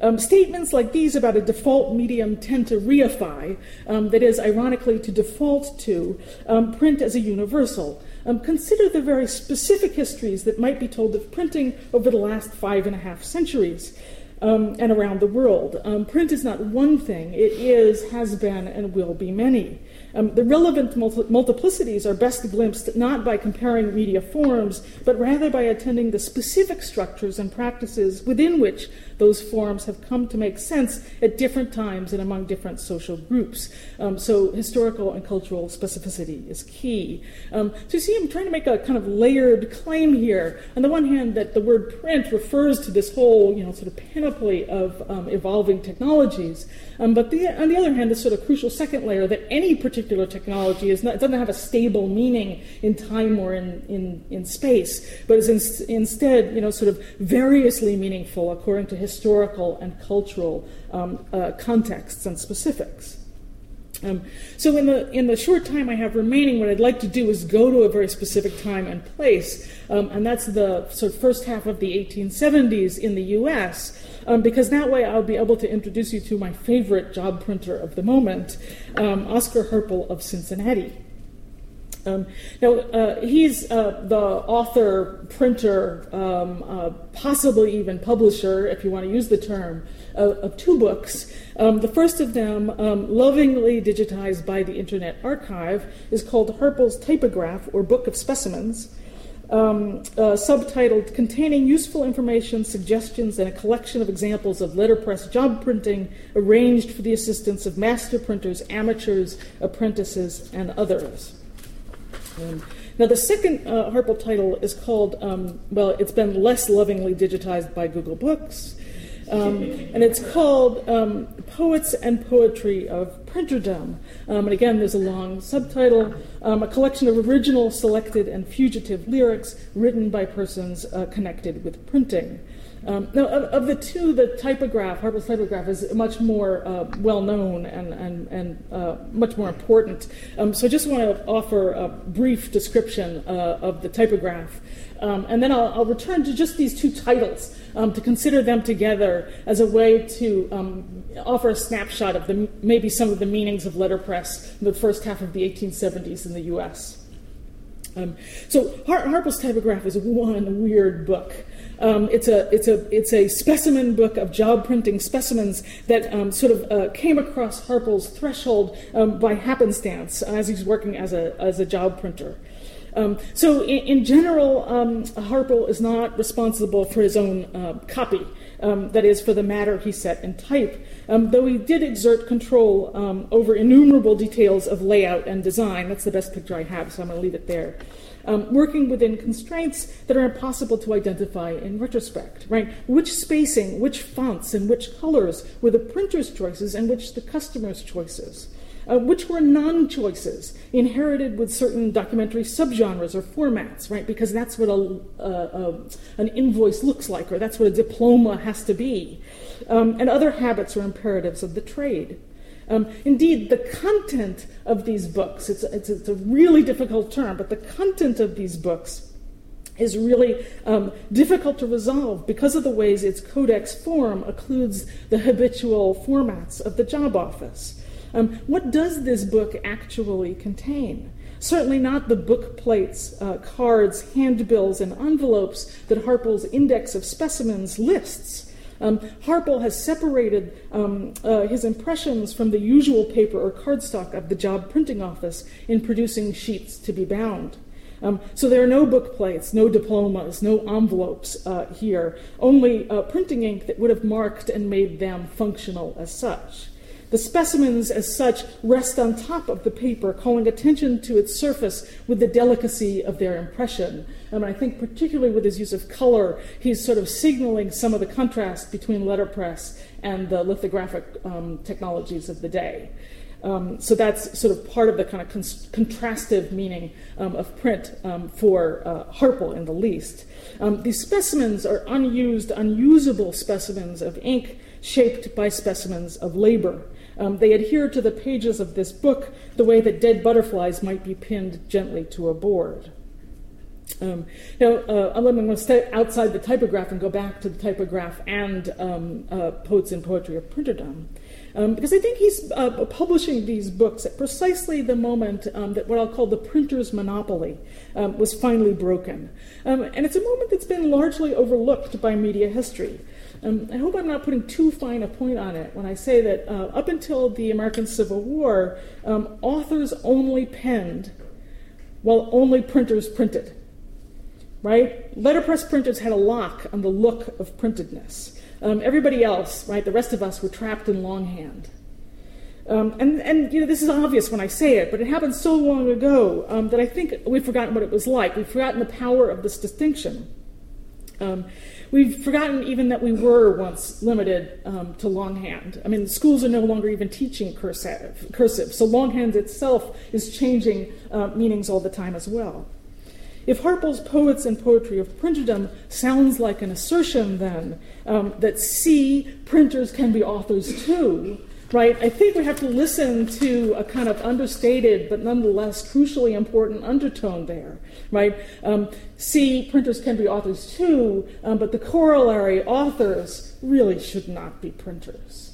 Um, statements like these about a default medium tend to reify, um, that is, ironically, to default to um, print as a universal, um, consider the very specific histories that might be told of printing over the last five and a half centuries. Um, and around the world. Um, print is not one thing, it is, has been, and will be many. Um, the relevant multi- multiplicities are best glimpsed not by comparing media forms, but rather by attending the specific structures and practices within which those forms have come to make sense at different times and among different social groups. Um, so historical and cultural specificity is key. Um, so you see, I'm trying to make a kind of layered claim here. On the one hand, that the word print refers to this whole, you know, sort of panoply of um, evolving technologies. Um, but the, on the other hand, this sort of crucial second layer that any particular technology is not, doesn't have a stable meaning in time or in, in, in space, but is in, instead, you know, sort of variously meaningful according to historical and cultural um, uh, contexts and specifics. Um, so, in the in the short time I have remaining, what I'd like to do is go to a very specific time and place, um, and that's the sort of first half of the 1870s in the U.S. Um, because that way I'll be able to introduce you to my favorite job printer of the moment, um, Oscar Harpel of Cincinnati. Um, now, uh, he's uh, the author, printer, um, uh, possibly even publisher, if you want to use the term, of two books. Um, the first of them, um, lovingly digitized by the Internet Archive, is called Harpel's Typograph or Book of Specimens. Um, uh, subtitled Containing Useful Information, Suggestions, and a Collection of Examples of Letterpress Job Printing, arranged for the assistance of master printers, amateurs, apprentices, and others. Um, now, the second uh, title is called, um, well, it's been less lovingly digitized by Google Books, um, and it's called um, Poets and Poetry of Printerdom. Um, and again, there's a long subtitle um, a collection of original, selected, and fugitive lyrics written by persons uh, connected with printing. Um, now, of, of, the two, the typograph, Harpel's typograph, is much more uh, well known and, and, and uh, much more important. Um, so I just want to offer a brief description uh, of the typograph. Um, and then I'll, I'll, return to just these two titles um, to consider them together as a way to um, offer a snapshot of the, maybe some of the meanings of letterpress in the first half of the 1870s in the US. Um, so Har- Harpel's Typograph is one weird book. Um, it's a it's a it's a specimen book of job printing specimens that um, sort of uh, came across Harpel's threshold um, by happenstance as he's working as a as a job printer. Um, so, in, in general, um, Harpel is not responsible for his own uh, copy. um, that is, for the matter he set in type, though he did exert control over innumerable details of layout and design. That's the best picture I have, so I'm going to leave it there. Um, working within constraints that are impossible to identify in retrospect, right? Which spacing, which fonts, and which colors were the printer's choices and which the customer's choices? uh, which were non choices inherited with certain documentary subgenres or formats, right? Because that's what a, a, an invoice looks like, or that's what a diploma has to be, um, and other habits or imperatives of the trade. Um, indeed, the content of these books, it's, it's, it's, a really difficult term, but the content of these books is really um, difficult to resolve because of the ways its codex form occludes the habitual formats of the job office. Um, what does this book actually contain? Certainly not the book plates, uh, cards, handbills, and envelopes that Harpel's Index of Specimens lists. Um, Harpel has separated um, uh, his impressions from the usual paper or cardstock of the job printing office in producing sheets to be bound. Um, so there are no book plates, no diplomas, no envelopes uh, here, only uh, printing ink that would have marked and made them functional as such. The specimens, as such, rest on top of the paper, calling attention to its surface with the delicacy of their impression. And I think, particularly with his use of color, he's sort of signaling some of the contrast between letterpress and the lithographic um, technologies of the day. Um, so that's sort of part of the kind of con- contrastive meaning um, of print um, for uh, Harpel, in the least. Um, these specimens are unused, unusable specimens of ink shaped by specimens of labor. Um, they adhere to the pages of this book the way that dead butterflies might be pinned gently to a board. Um, now, uh, I'm going to step outside the typograph and go back to the typograph and um, uh, Poets and Poetry of Printerdom. Um, because I think he's uh, publishing these books at precisely the moment um, that what I'll call the printer's monopoly um, was finally broken. Um, and it's a moment that's been largely overlooked by media history. Um, I hope I'm not putting too fine a point on it when I say that uh, up until the American Civil War, um, authors only penned while only printers printed. Right? Letterpress printers had a lock on the look of printedness. Um, everybody else, right, the rest of us were trapped in longhand. Um, and, and you know this is obvious when I say it, but it happened so long ago um, that I think we've forgotten what it was like. We've forgotten the power of this distinction. Um, We've forgotten even that we were once limited um, to longhand. I mean, schools are no longer even teaching cursive, cursive so longhand itself is changing uh, meanings all the time as well. If Harpel's Poets and Poetry of Printerdom sounds like an assertion, then, um, that C, printers can be authors too, right? I think we have to listen to a kind of understated but nonetheless crucially important undertone there, right? Um, see, printers can be authors too, um, but the corollary, authors really should not be printers.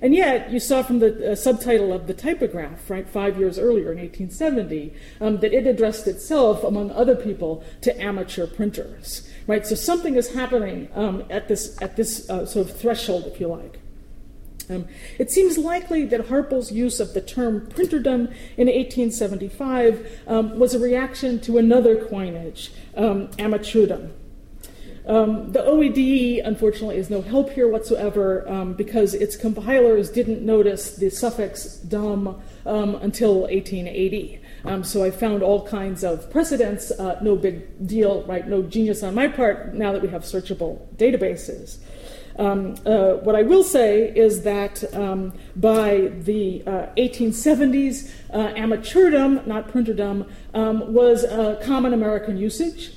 And yet, you saw from the uh, subtitle of the typograph, right, five years earlier in 1870, um, that it addressed itself, among other people, to amateur printers, right? So something is happening um, at this at this uh, sort of threshold, if you like. Um, it seems likely that Harpel's use of the term printerdom in 1875 um, was a reaction to another coinage, um. Um, the OED, unfortunately, is no help here whatsoever um, because its compilers didn't notice the suffix dom um, until 1880. so I found all kinds of precedents, uh, no big deal, right? No genius on my part now that we have searchable databases. Um, uh, what I will say is that um, by the uh, 1870s, uh, amateurdom, not printerdom, um, was a common American usage.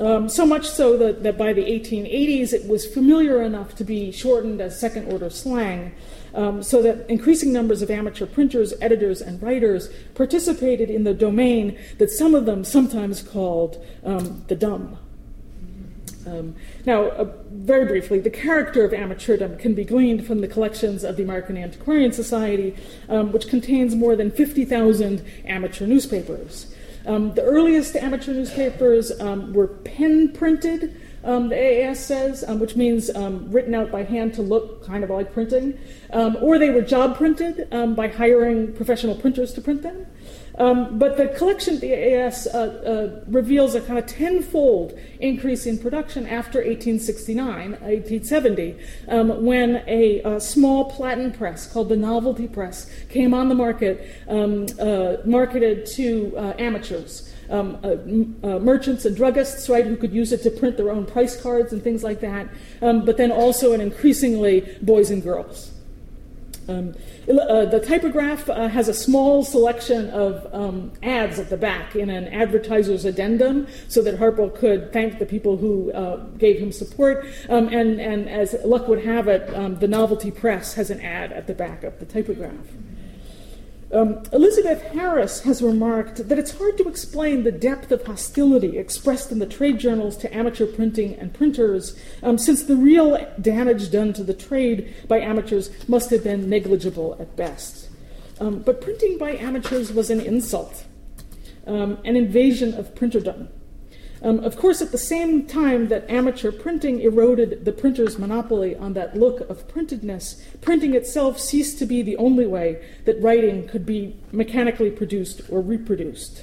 Um, so much so that, that, by the 1880s it was familiar enough to be shortened as second order slang, um, so that increasing numbers of amateur printers, editors, and writers participated in the domain that some of them sometimes called um, the dumb. Um, now, uh, very briefly, the character of amateurdom can be gleaned from the collections of the American Antiquarian Society, um, which contains more than 50,000 amateur newspapers. Um, the earliest amateur newspapers um, were pen printed, um, the AAS says, um, which means written out by hand to look kind of like printing, or they were job printed by hiring professional printers to print them. Um, but the collection at the AAS uh, uh, reveals a kind of tenfold increase in production after 1869, 1870, um, when a, a, small platen press called the Novelty Press came on the market, um, uh, marketed to uh, amateurs. Um, uh, uh, merchants and druggists, right, who could use it to print their own price cards and things like that, um, but then also and increasingly boys and girls. Um, uh, the typograph uh, has a small selection of um, ads at the back in an advertiser's addendum so that Harpel could thank the people who uh, gave him support. Um, and, and as luck would have it, um, the Novelty Press has an ad at the back of the typograph. Um, Elizabeth Harris has remarked that it's hard to explain the depth of hostility expressed in the trade journals to amateur printing and printers, um, since the real damage done to the trade by amateurs must have been negligible at best. Um, but printing by amateurs was an insult, um, an invasion of printerdom. Um, of course, at the same time that amateur printing eroded the printer's monopoly on that look of printedness, printing itself ceased to be the only way that writing could be mechanically produced or reproduced.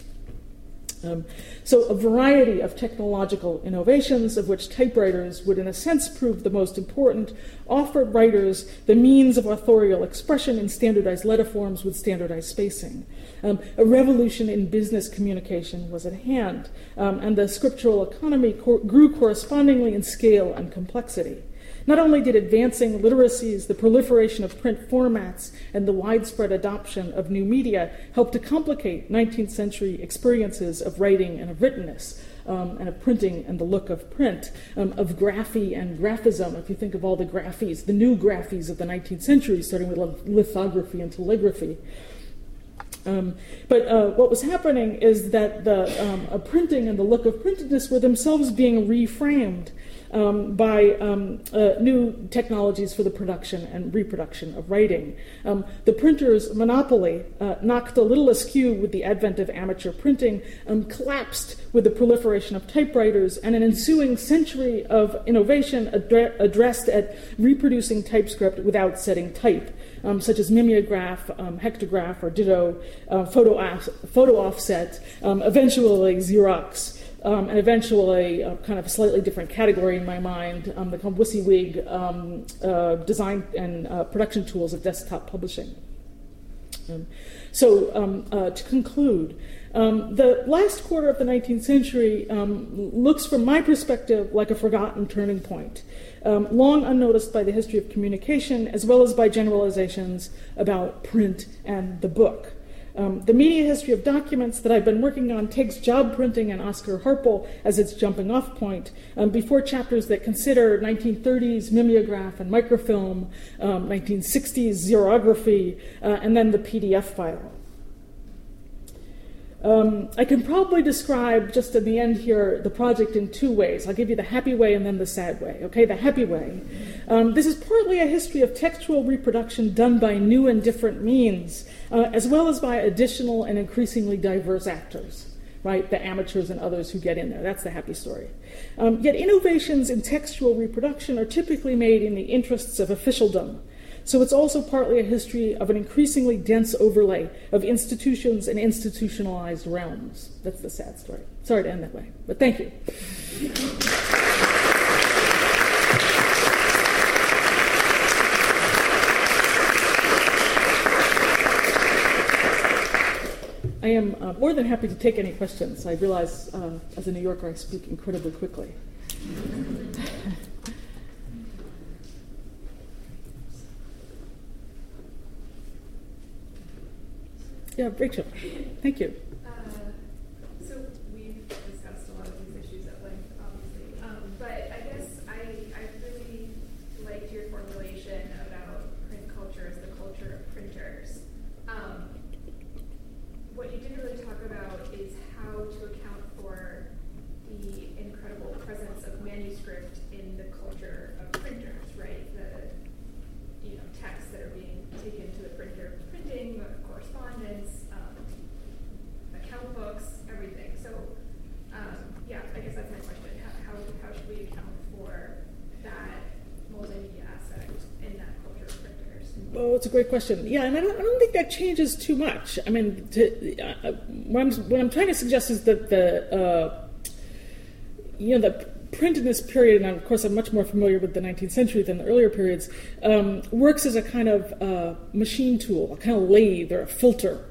Um, so, a variety of technological innovations, of which typewriters would, in a sense, prove the most important, offered writers the means of authorial expression in standardized letterforms with standardized spacing. Um, a revolution in business communication was at hand, um, and the scriptural economy co- grew correspondingly in scale and complexity. Not only did advancing literacies, the proliferation of print formats, and the widespread adoption of new media help to complicate 19th century experiences of writing and of writtenness, um, and of printing and the look of print, um, of graphy and graphism. If you think of all the graphies, the new graphies of the 19th century, starting with lithography and telegraphy. Um, but uh, what was happening is that the um, printing and the look of printedness were themselves being reframed um, by um, uh, new technologies for the production and reproduction of writing. Um, the printer's monopoly, uh, knocked a little askew with the advent of amateur printing, um, collapsed with the proliferation of typewriters and an ensuing century of innovation addre- addressed at reproducing typescript without setting type um, such as mimeograph, um, hectograph, or ditto, uh, photo, photo offset, um, eventually Xerox. Um, and eventually, uh, kind of a slightly different category in my mind, um, the WYSIWYG um, uh, design and uh, production tools of desktop publishing. Um, so, um, uh, to conclude, um, the last quarter of the 19th century looks, from my perspective, like a forgotten turning point um, long unnoticed by the history of communication, as well as by generalizations about print and the book. Um, the media history of documents that I've been working on takes job printing and Oscar Harpel as its jumping off point um, before chapters that consider 1930s mimeograph and microfilm, um, 1960s xerography, uh, and then the PDF file. Um, I can probably describe just at the end here the project in two ways. I'll give you the happy way and then the sad way. Okay, the happy way. Um, this is partly a history of textual reproduction done by new and different means, uh, as well as by additional and increasingly diverse actors. Right, the amateurs and others who get in there. That's the happy story. Um, yet innovations in textual reproduction are typically made in the interests of officialdom, so it's also partly a history of an increasingly dense overlay of institutions and institutionalized realms. That's the sad story. Sorry to end that way, but thank you. I am uh, more than happy to take any questions. I realize, uh, as a New Yorker, I speak incredibly quickly. [laughs] Yeah, Rachel. Thank you. It's a great question. Yeah, and I don't, I don't think that changes too much. I mean, to, uh, what, I'm, what I'm trying to suggest is that the uh, you know the print in this period, and of course I'm much more familiar with the 19th century than the earlier periods, um, works as a kind of uh, machine tool, a kind of lathe or a filter.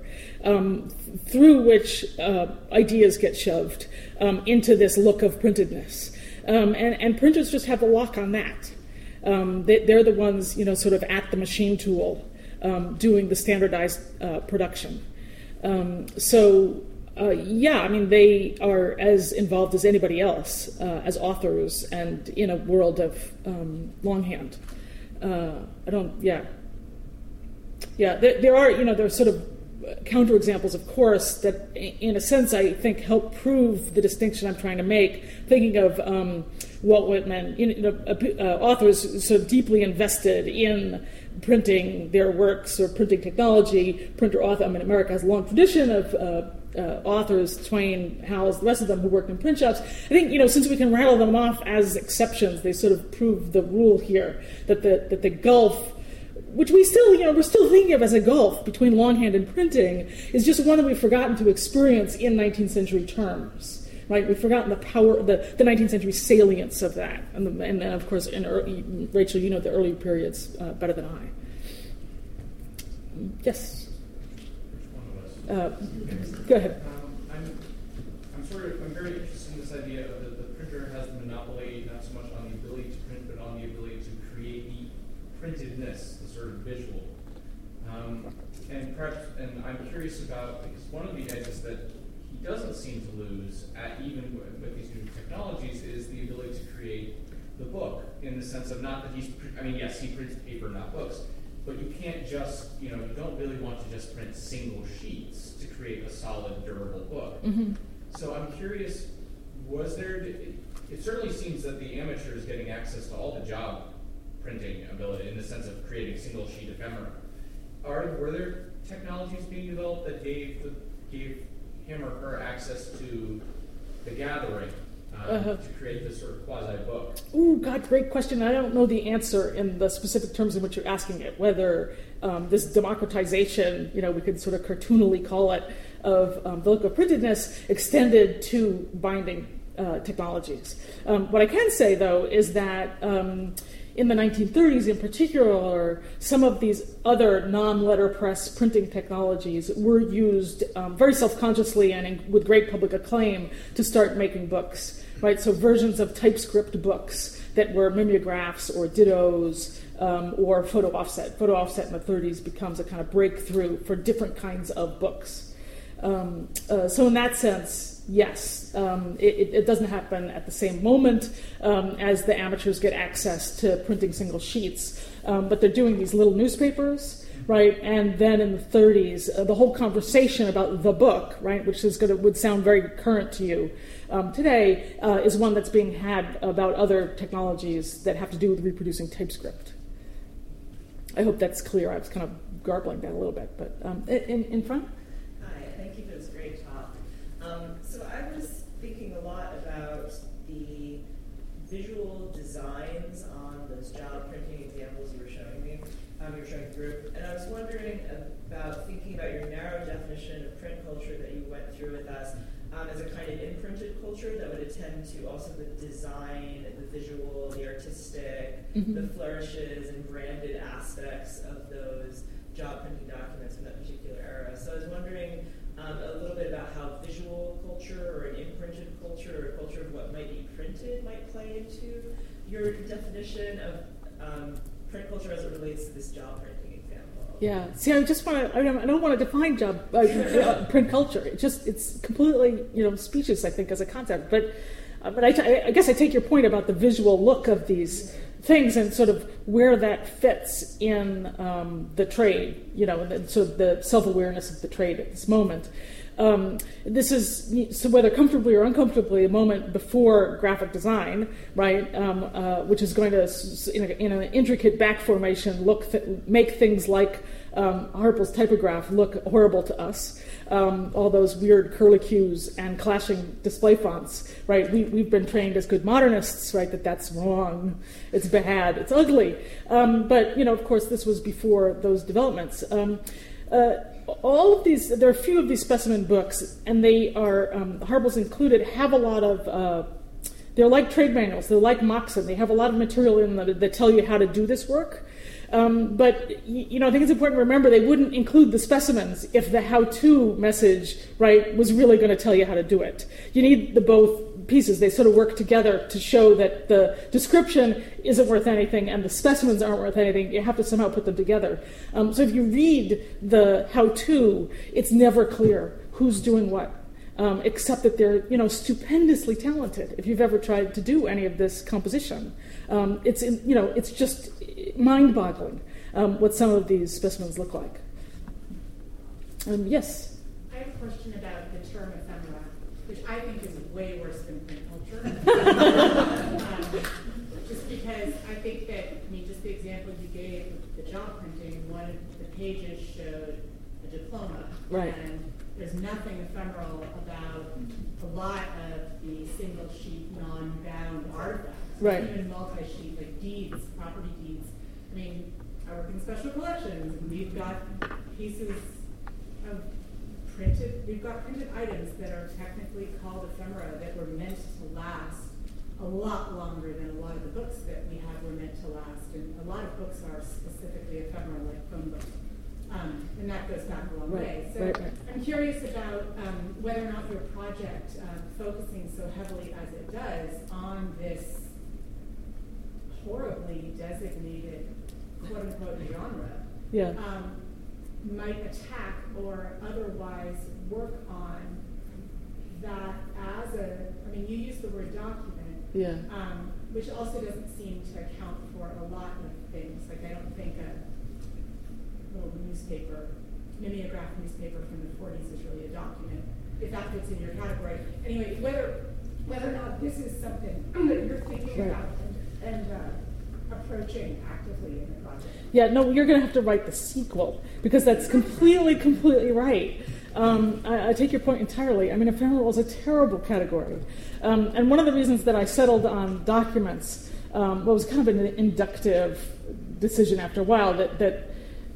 Um, through which uh, ideas get shoved um, into this look of printedness. Um, and, and, printers just have a lock on that. Um, they, are the ones, you know, sort of at the machine tool um, doing the standardized uh, production. Um, so, uh, yeah, I mean, they are as involved as anybody else uh, as authors and in a world of um, longhand. Uh, I don't, yeah. Yeah, there, there, are, you know, there are sort of counterexamples, of course, that in a sense I think help prove the distinction I'm trying to make. Thinking of um, Walt Whitman, you know, uh, authors so deeply invested in printing their works or printing technology. Printer author, I mean, America has a long tradition of uh, uh, authors, Twain, Howells, the rest of them who worked in print shops. I think you know since we can rattle them off as exceptions, they sort of prove the rule here that the that the gulf. Which we still, you know, we're still thinking of as a gulf between longhand and printing, is just one that we've forgotten to experience in 19th century terms right? We've forgotten the power, the, the 19th century salience of that. And, the, and then, of course, in early, Rachel, you know the early periods uh, better than I. Yes? Uh, go ahead. Um, I'm, I'm sort of, I'm very interested in this idea of that the printer has the monopoly not so much on the ability to print, but on the ability to create the printedness, the sort of visual. Um, and perhaps, and I'm curious about, because one of the edges that doesn't seem to lose, at, even with these new technologies, is the ability to create the book in the sense of not that he's, I mean, yes, he prints paper, not books, but you can't just, you know, you don't really want to just print single sheets to create a solid, durable book. Mm-hmm. So I'm curious, was there, it certainly seems that the amateur is getting access to all the job printing ability in the sense of creating single sheet ephemera. Are, were there technologies being developed that gave, the, gave him or her access to the gathering uh, uh-huh. to create this sort of quasi book? Ooh, God, great question. I don't know the answer in the specific terms in which you're asking it. Whether um, this democratization, you know, we could sort of cartoonily call it, of um, the look of printedness extended to binding uh, technologies. Um, what I can say, though, is that um, in the 1930s, in particular, some of these other non letterpress printing technologies were used um, very self consciously and in, with great public acclaim to start making books. Right, so versions of typescript books that were mimeographs or dittos um, or photo offset. Photo offset in the 30s becomes a kind of breakthrough for different kinds of books. Um, uh, so, in that sense, yes, um, it, it, doesn't happen at the same moment um, as the amateurs get access to printing single sheets, um, but they're doing these little newspapers, right? And then in the 30s, uh, the whole conversation about the book, right, which is going to would sound very current to you um, today, uh, is one that's being had about other technologies that have to do with reproducing typescript. I hope that's clear. I was kind of garbling that a little bit, but um, in, in front. Hi, thank you for this great talk. Um, so I was thinking a lot about the visual designs on those job printing examples you were showing me, um, you were showing the group, and I was wondering about thinking about your narrow definition of print culture that you went through with us um, as a kind of imprinted culture that would attend to also the design, the visual, the artistic, mm-hmm. the flourishes and branded aspects of those job printing documents in that particular era. So I was wondering um, a little bit about how visual culture or an imprinted culture or a culture of what might be printed might play into your definition of um, print culture as it relates to this job printing example. Yeah. See, I just want to. I don't, I don't want to define job uh, uh, [laughs] print culture. It just it's completely you know specious. I think as a concept, but. Uh, but I, t- I guess I take your point about the visual look of these things and sort of where that fits in um, the trade, you know, and sort of the self awareness of the trade at this moment. Um, this is so whether comfortably or uncomfortably a moment before graphic design, right? Um, uh, which is going to, in, a, in, an intricate back formation, look th- make things like um, Harpel's typograph look horrible to us um, all those weird curlicues and clashing display fonts, right? We, we've been trained as good modernists, right, that that's wrong, it's bad, it's ugly. Um, but, you know, of course, this was before those developments. Um, uh, all of these, there are a few of these specimen books, and they are, um, Harpel's included, have a lot of, uh, they're like trade manuals, they're like Moxon. They have a lot of material in them that, that tell you how to do this work. Um, but you know, I think it's important to remember they wouldn't include the specimens if the how-to message, right, was really going to tell you how to do it. You need the both pieces. They sort of work together to show that the description isn't worth anything and the specimens aren't worth anything. You have to somehow put them together. Um, so if you read the how-to, it's never clear who's doing what. Um, except that they're, you know, stupendously talented. If you've ever tried to do any of this composition, um, it's, in, you know, it's just mind-boggling um, what some of these specimens look like. Um, yes. I have a question about the term ephemera, which I think is way worse than print culture. [laughs] um, just because I think that, I mean, just the example you gave, the job printing, one of the pages showed a diploma. Right. And there's nothing ephemeral about a lot of the single sheet, non-bound artifacts. Right. Even multi-sheet, like deeds, property deeds. I mean, I work in special collections, and we've got pieces of printed, we've got printed items that are technically called ephemera that were meant to last a lot longer than a lot of the books that we have were meant to last. And a lot of books are specifically ephemeral, like phone books. Um, and that goes back a long Right, way. So right, right. I'm curious about um, whether or not your project, um, focusing so heavily as it does on this horribly designated quote unquote genre, Yeah. um, might attack or otherwise work on that as a, I mean, you use the word document, Yeah. um, which also doesn't seem to account for a lot of things. Like, I don't think a little newspaper, mimeograph newspaper from the 40s is really a document, if that fits in your category. Anyway, whether, whether or not this is something that you're thinking Right. about and, uh, approaching actively in the project. Yeah, no, you're going to have to write the sequel because that's completely, completely right. Um, I, I take your point entirely. I mean, ephemeral is a terrible category. Um, and one of the reasons that I settled on documents um, well, was kind of an inductive decision after a while that, that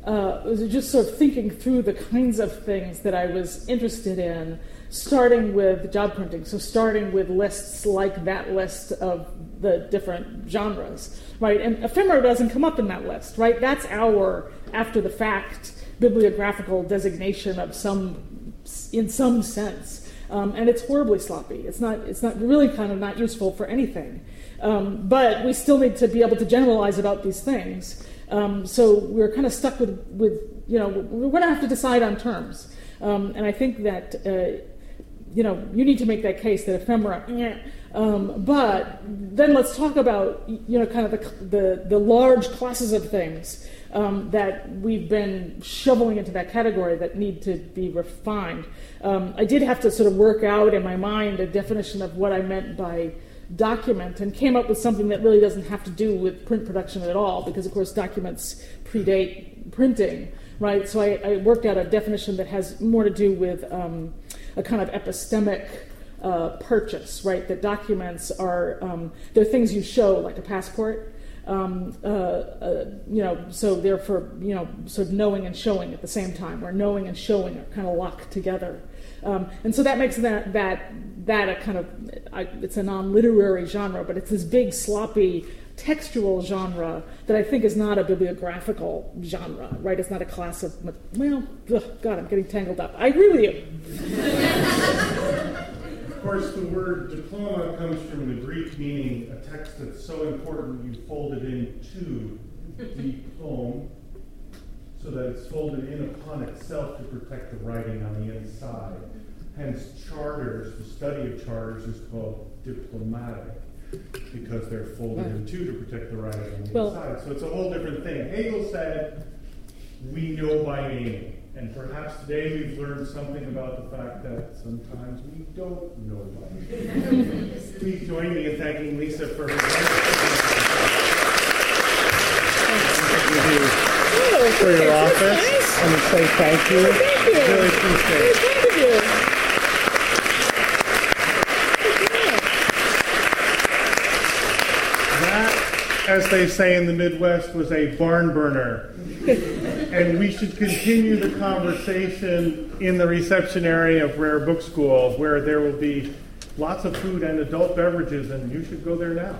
uh, was just sort of thinking through the kinds of things that I was interested in, starting with job printing. So, starting with lists like that list of the different genres, right? And ephemera doesn't come up in that list, right? That's our after the fact bibliographical designation of some, in some sense. Um, and it's horribly sloppy. It's not. It's not really kind of not useful for anything. Um, but we still need to be able to generalize about these things. Um, so we're kind of stuck with, with you know, we're going to have to decide on terms. Um, and I think that, uh, you know, you need to make that case that ephemera, um, but then let's talk about, you know, kind of the, the, the large classes of things um, that we've been shoveling into that category that need to be refined. Um, I did have to sort of work out in my mind a definition of what I meant by document and came up with something that really doesn't have to do with print production at all because of course documents predate printing right so i, I worked out a definition that has more to do with um, a kind of epistemic uh, purchase right that documents are um, they're things you show like a passport um, uh, uh, you know, so therefore, you know, sort of knowing and showing at the same time, where knowing and showing are kind of locked together. Um, and so that makes that that that a kind of it's a non-literary genre, but it's this big sloppy textual genre that I think is not a bibliographical genre, right? It's not a class of well, ugh, God, I'm getting tangled up. I agree with you. Of course, the word diploma comes from the Greek meaning a text that's so important you fold it into diplome, so that it's folded in upon itself to protect the writing on the inside. Hence, charters, the study of charters is called diplomatic because they're folded in two to protect the writing on the Well- inside. So it's a whole different thing. Hegel said, we know by name. And perhaps today we've learned something about the fact that sometimes we don't know by name. [laughs] Please join me in thanking Lisa for her for your office. I'm going to say thank you. Thank you. Really appreciate it. Thank you. That as they say in the Midwest, was a barn burner. and we should continue the conversation in the reception area of Rare Book School, where there will be lots of food and adult beverages, and you should go there now.